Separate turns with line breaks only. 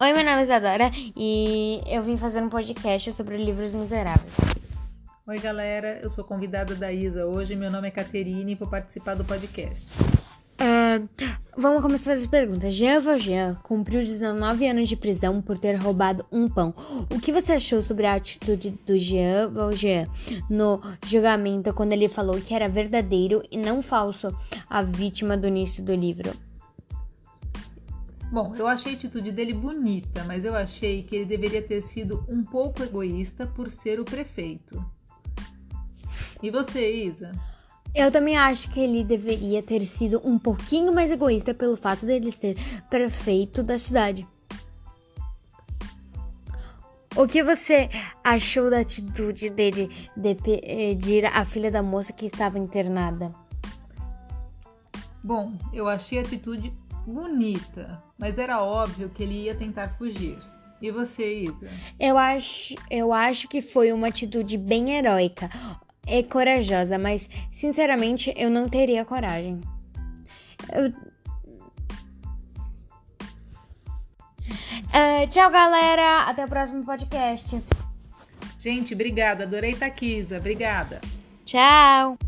Oi, meu nome é Isadora e eu vim fazer um podcast sobre livros miseráveis.
Oi, galera, eu sou convidada da Isa hoje. Meu nome é Caterine e vou participar do podcast.
Uh, vamos começar as perguntas. Jean Valjean cumpriu 19 anos de prisão por ter roubado um pão. O que você achou sobre a atitude do Jean Valjean no julgamento quando ele falou que era verdadeiro e não falso a vítima do início do livro?
Bom, eu achei a atitude dele bonita, mas eu achei que ele deveria ter sido um pouco egoísta por ser o prefeito. E você, Isa?
Eu também acho que ele deveria ter sido um pouquinho mais egoísta pelo fato dele ser prefeito da cidade. O que você achou da atitude dele de pedir a filha da moça que estava internada?
Bom, eu achei a atitude bonita, mas era óbvio que ele ia tentar fugir. E você, Isa?
Eu acho, eu acho que foi uma atitude bem heróica e corajosa, mas sinceramente eu não teria coragem. Eu... Uh, tchau, galera. Até o próximo podcast.
Gente, obrigada. Adorei estar aqui, Isa. Obrigada.
Tchau.